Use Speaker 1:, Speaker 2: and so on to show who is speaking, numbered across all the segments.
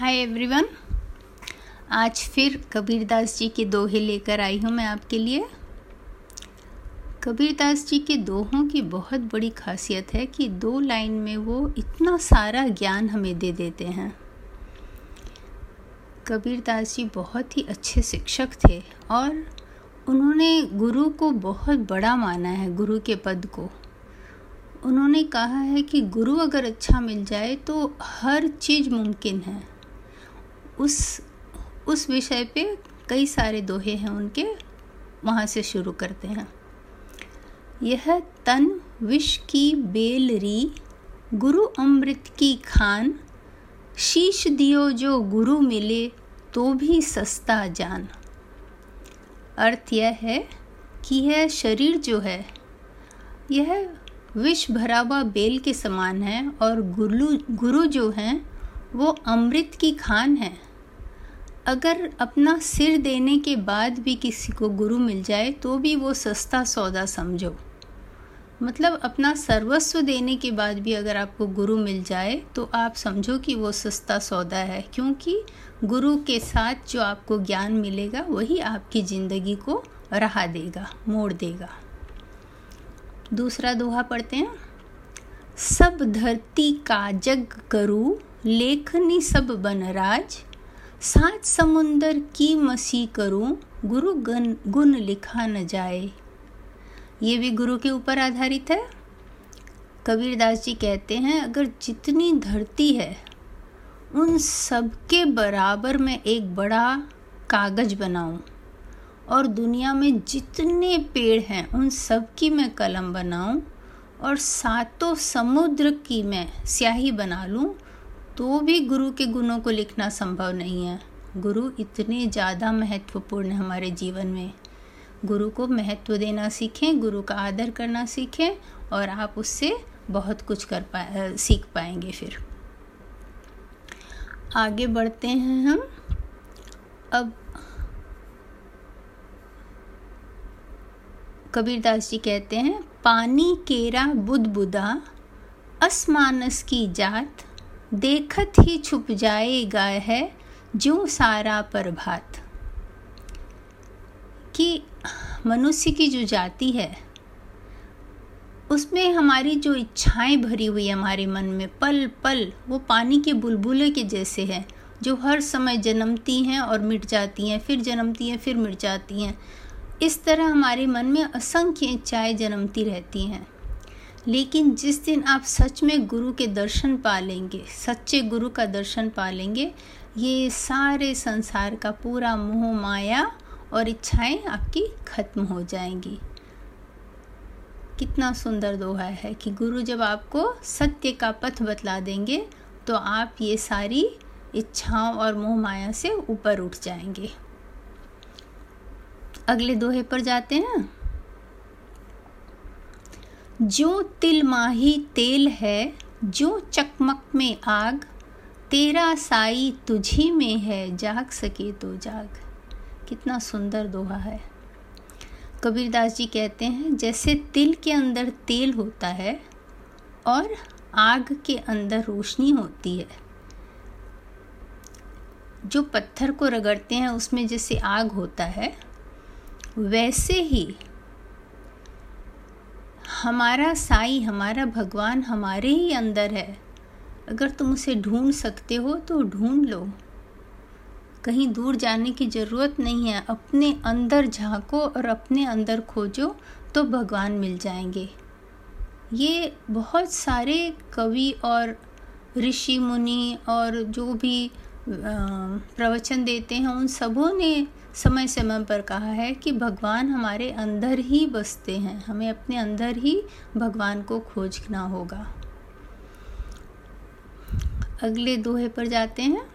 Speaker 1: Hi everyone. आज फिर कबीरदास जी के दोहे लेकर आई हूँ मैं आपके लिए। कबीरदास जी के दोहों की बहुत बड़ी खासियत है कि दो लाइन में वो इतना सारा ज्ञान हमें दे देते हैं। कबीरदास जी बहुत ही अच्छे शिक्षक थे और उन्होंने गुरु को बहुत बड़ा माना है, गुरु के पद को। उन्होंने कहा है कि गुरु अगर अच्छा मिल जाए तो हर चीज़ मुमकिन है। उस उस विषय पे कई सारे दोहे हैं उनके, वहाँ से शुरू करते हैं। यह तन, विष की बेलरी गुरु अमृत की खान, शीश दियो जो गुरु मिले तो भी सस्ता जान। अर्थ यह है कि यह शरीर जो है, यह विष भरा हुआ बेल के समान है और गुरु गुरु जो हैं, वो अमृत की खान है। अगर अपना सिर देने के बाद भी किसी को गुरु मिल जाए तो भी वो सस्ता सौदा समझो। मतलब अपना सर्वस्व देने के बाद भी अगर आपको गुरु मिल जाए तो आप समझो कि वो सस्ता सौदा है, क्योंकि गुरु के साथ जो आपको ज्ञान मिलेगा, वही आपकी ज़िंदगी को रहा देगा, मोड़ देगा। दूसरा दोहा पढ़ते हैं। सब धरती का जग करू, लेखनी सब बनराज सात समुंदर की मसी करूँ, गुरु गन, गुण लिखा न जाए। ये भी गुरु के ऊपर आधारित है। कबीरदास जी कहते हैं, अगर जितनी धरती है, उन सब के बराबर में एक बड़ा कागज़ बनाऊँ, और दुनिया में जितने पेड़ हैं, उन सब की मैं कलम बनाऊँ, और सातों समुद्र की मैं स्याही बना लूँ तो भी गुरु के गुणों को लिखना संभव नहीं है। गुरु इतने ज़्यादा महत्वपूर्ण है हमारे जीवन में। गुरु को महत्व देना सीखें, गुरु का आदर करना सीखें और आप उससे बहुत कुछ कर पा सीख पाएँगे फिर। आगे बढ़ते हैं हम। अब कबीरदास जी कहते हैं, पानी केरा बुद बुदा, असमानस की जात देखत ही छुप जाएगा है जो सारा प्रभात। कि मनुष्य की जो जाति है, उसमें हमारी जो इच्छाएँ भरी हुई हमारे मन में, पल पल, वो पानी के बुलबुले के जैसे है, जो हर समय जन्मती हैं और मिट जाती हैं, फिर जन्मती हैं, फिर मिट जाती हैं। इस तरह हमारे मन में असंख्य इच्छाएँ जन्मती रहती हैं। लेकिन जिस दिन आप सच में गुरु के दर्शन पा लेंगे सच्चे गुरु का दर्शन पा लेंगे ये सारे संसार का पूरा मोह, माया और इच्छाएँ आपकी खत्म हो जाएँगी। कितना सुंदर दोहा है कि गुरु जब आपको सत्य का पथ बतला देंगे तो आप ये सारी इच्छाओं और मोह, माया से ऊपर उठ जाएँगे। अगले दोहे पर जाते हैं। जो तिल माही तेल है, जो चकमक में आग, तेरा साई तुझी में है, जाग सके तो जाग। कितना सुंदर दोहा है। कबीरदास जी कहते हैं, जैसे तिल के अंदर तेल होता है और आग के अंदर रोशनी होती है। जो पत्थर को रगड़ते हैं, उसमें जैसे आग होता है, वैसे ही हमारा साई, हमारा भगवान हमारे ही अंदर है। अगर तुम उसे ढूंढ सकते हो तो ढूंढ लो। कहीं दूर जाने की ज़रूरत नहीं है। अपने अंदर झांको और अपने अंदर खोजो तो भगवान मिल जाएँगे। ये बहुत सारे कवि और ऋषि मुनि और जो भी प्रवचन देते हैं, उन सबों ने समय समय पर कहा है कि भगवान हमारे अंदर ही बसते हैं। हमें अपने अंदर ही भगवान को खोजना होगा। अगले दोहे पर जाते हैं।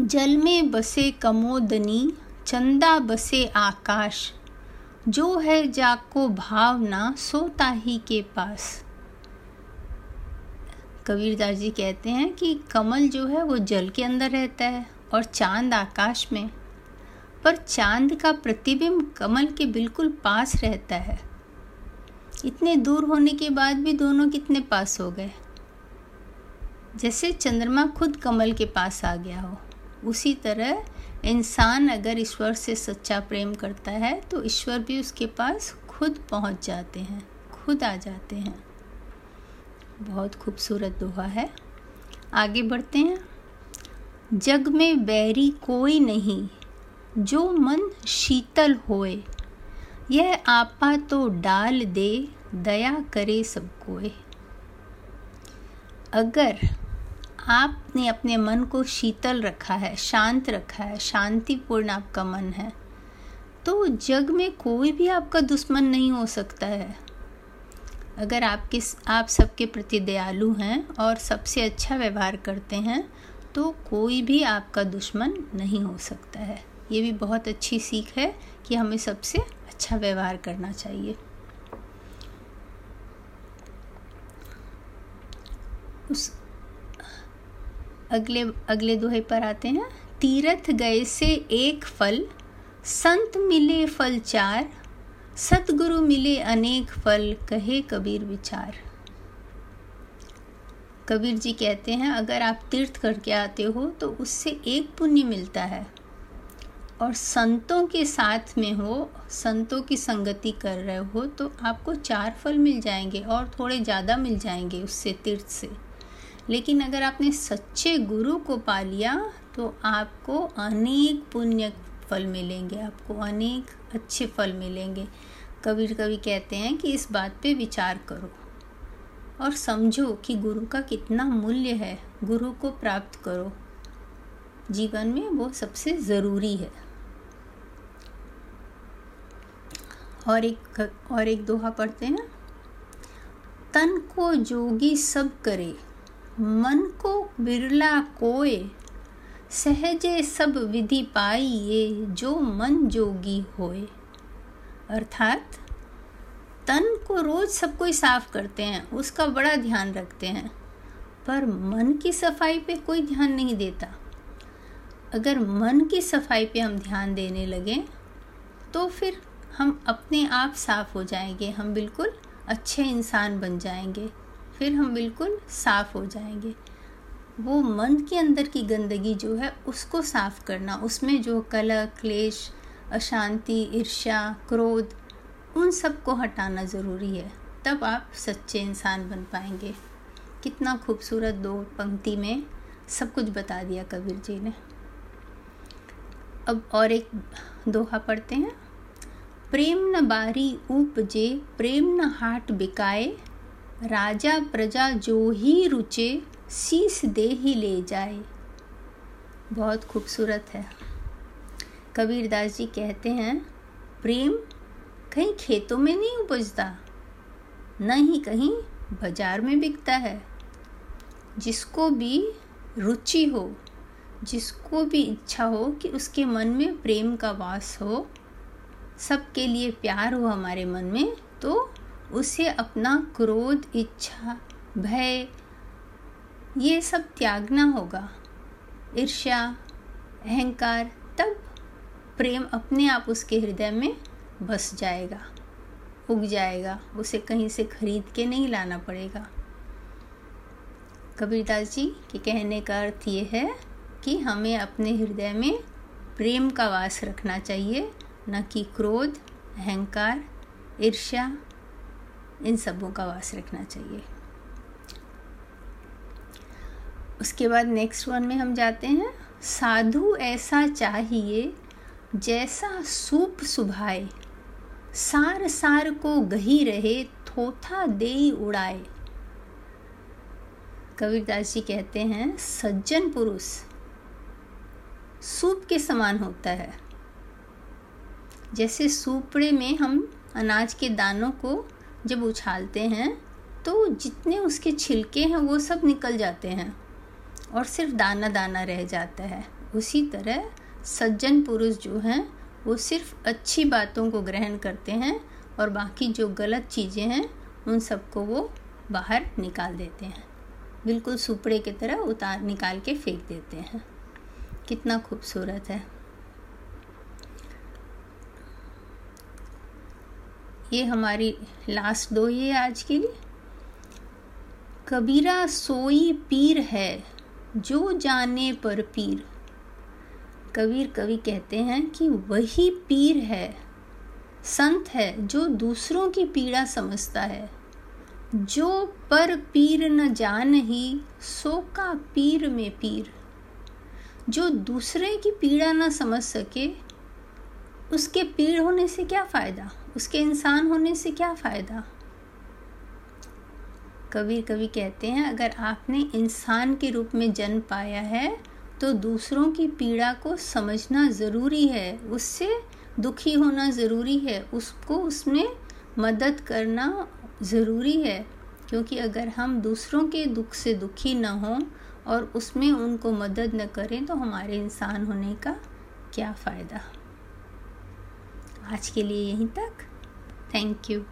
Speaker 1: जल में बसे कमोदनी, चंदा बसे आकाश। जो है जाको भावना, सोता ही के पास। कबीरदास जी कहते हैं कि कमल जो है वो जल के अंदर रहता है। और चाँद आकाश में। पर चाँद का प्रतिबिंब कमल के बिल्कुल पास रहता है। इतने दूर होने के बाद भी दोनों कितने पास हो गए? जैसे चंद्रमा खुद कमल के पास आ गया हो। उसी तरह इंसान अगर ईश्वर से सच्चा प्रेम करता है तो ईश्वर भी उसके पास खुद पहुँच जाते हैं, खुद आ जाते हैं। बहुत खूबसूरत दोहा है। आगे बढ़ते हैं। जग में बैरी कोई नहीं, जो मन शीतल होए। यह आपा तो डाल दे, दया करे सब कोई अगर आपने अपने मन को शीतल रखा है, शांत रखा है, शांतिपूर्ण आपका मन है तो जग में कोई भी आपका दुश्मन नहीं हो सकता है। अगर आपके आप सबके प्रति दयालु हैं और सबसे अच्छा व्यवहार करते हैं तो कोई भी आपका दुश्मन नहीं हो सकता है। ये भी बहुत अच्छी सीख है कि हमें सबसे अच्छा व्यवहार करना चाहिए। उस अगले अगले दोहे पर आते हैं तीर्थ गए से एक फल, संत मिले फल चार, सतगुरु मिले अनेक फल, कहे कबीर विचार। कबीर जी कहते हैं, अगर आप तीर्थ करके आते हो तो उससे एक पुण्य मिलता है। और संतों के साथ में हो, संतों की संगति कर रहे हो तो आपको चार फल मिल जाएँगे और थोड़े ज़्यादा मिल जाएँगे उससे तीर्थ से। लेकिन अगर आपने सच्चे गुरु को पा लिया तो आपको अनेक पुण्य फल मिलेंगे, आपको अनेक अच्छे फल मिलेंगे। कबीर कवि कहते हैं कि इस बात पे विचार करो। और समझो कि गुरु का कितना मूल्य है। गुरु को प्राप्त करो। जीवन में वो सबसे ज़रूरी है। और एक और एक दोहा पढ़ते हैं तन को जोगी सब करे, मन को बिरला कोय सहजे सब विधि पाई ये जो मन जोगी होए। अर्थात तन को रोज सब कोई साफ़ करते हैं, उसका बड़ा ध्यान रखते हैं। पर मन की सफ़ाई पे कोई ध्यान नहीं देता। अगर मन की सफ़ाई पे हम ध्यान देने लगें तो फिर हम अपने आप साफ़ हो जाएँगे, हम बिल्कुल अच्छे इंसान बन जाएँगे, फिर हम बिल्कुल साफ़ हो जाएँगे। वो मन के अंदर की गंदगी जो है, उसको साफ़ करना, उसमें जो कलह, क्लेश, अशांति, ईर्ष्या, क्रोध उन सबको हटाना ज़रूरी है, तब आप सच्चे इंसान बन पाएँगे। कितना खूबसूरत दो पंक्ति में सब कुछ बता दिया कबीर जी ने। अब और एक दोहा पढ़ते हैं। प्रेम न बारी उपजे, प्रेम न हाट बिकाए, राजा प्रजा जो ही रुचे शीस दे ही ले जाए। बहुत खूबसूरत है। कबीरदास जी कहते हैं, प्रेम कहीं खेतों में नहीं उपजता, न ही कहीं बाज़ार में बिकता है। जिसको भी रुचि हो, जिसको भी इच्छा हो कि उसके मन में प्रेम का वास हो, सबके लिए प्यार हो हमारे मन में तो उसे अपना क्रोध, इच्छा, भय, ये सब त्यागना होगा। ईर्ष्या, अहंकार, तब प्रेम अपने आप उसके हृदय में बस जाएगा, उग जाएगा, उसे कहीं से खरीद के नहीं लाना पड़ेगा। कबीरदास जी, के कहने का अर्थ ये है कि हमें अपने हृदय में प्रेम का वास रखना चाहिए, न कि क्रोध, अहंकार, ईर्ष्या, इन सबों का वास रखना चाहिए। उसके बाद नेक्स्ट वन में हम जाते हैं। साधु ऐसा चाहिए जैसा सूप सुभाए सार सार को गही रहे, थोथा दे उड़ाए। कबीरदास जी कहते हैं, सज्जन पुरुष, सूप के समान होता है। जैसे सूपड़े में हम अनाज के दानों को जब उछालते हैं तो जितने उसके छिलके हैं, वो सब निकल जाते हैं और सिर्फ़ दाना दाना रह जाता है। उसी तरह सज्जन पुरुष जो हैं वो सिर्फ़ अच्छी बातों को ग्रहण करते हैं और बाकी जो गलत चीज़ें हैं, उन सबको वो बाहर निकाल देते हैं। बिल्कुल सुपड़े की तरह उतार निकाल के फेंक देते हैं। कितना खूबसूरत है। ये हमारी लास्ट दो है आज के लिए। कबीरा सोई पीर है, जो जाने पर पीर। कबीर कवि कहते हैं कि वही पीर है, संत है जो दूसरों की पीड़ा समझता है। जो पर पीर न जान ही सो का पीर में पीर। जो दूसरे की पीड़ा न समझ सके, उसके पीड़ होने से क्या फ़ायदा? उसके इंसान होने से क्या फ़ायदा? कबीर कवि कहते हैं, अगर आपने इंसान के रूप में जन्म पाया है तो दूसरों की पीड़ा को समझना ज़रूरी है, उससे दुखी होना ज़रूरी है, उसको उसमें मदद करना ज़रूरी है। क्योंकि अगर हम दूसरों के दुख से दुखी ना हों और उसमें उनको मदद न करें तो हमारे इंसान होने का क्या फ़ायदा। आज के लिए यहीं तक। Thank you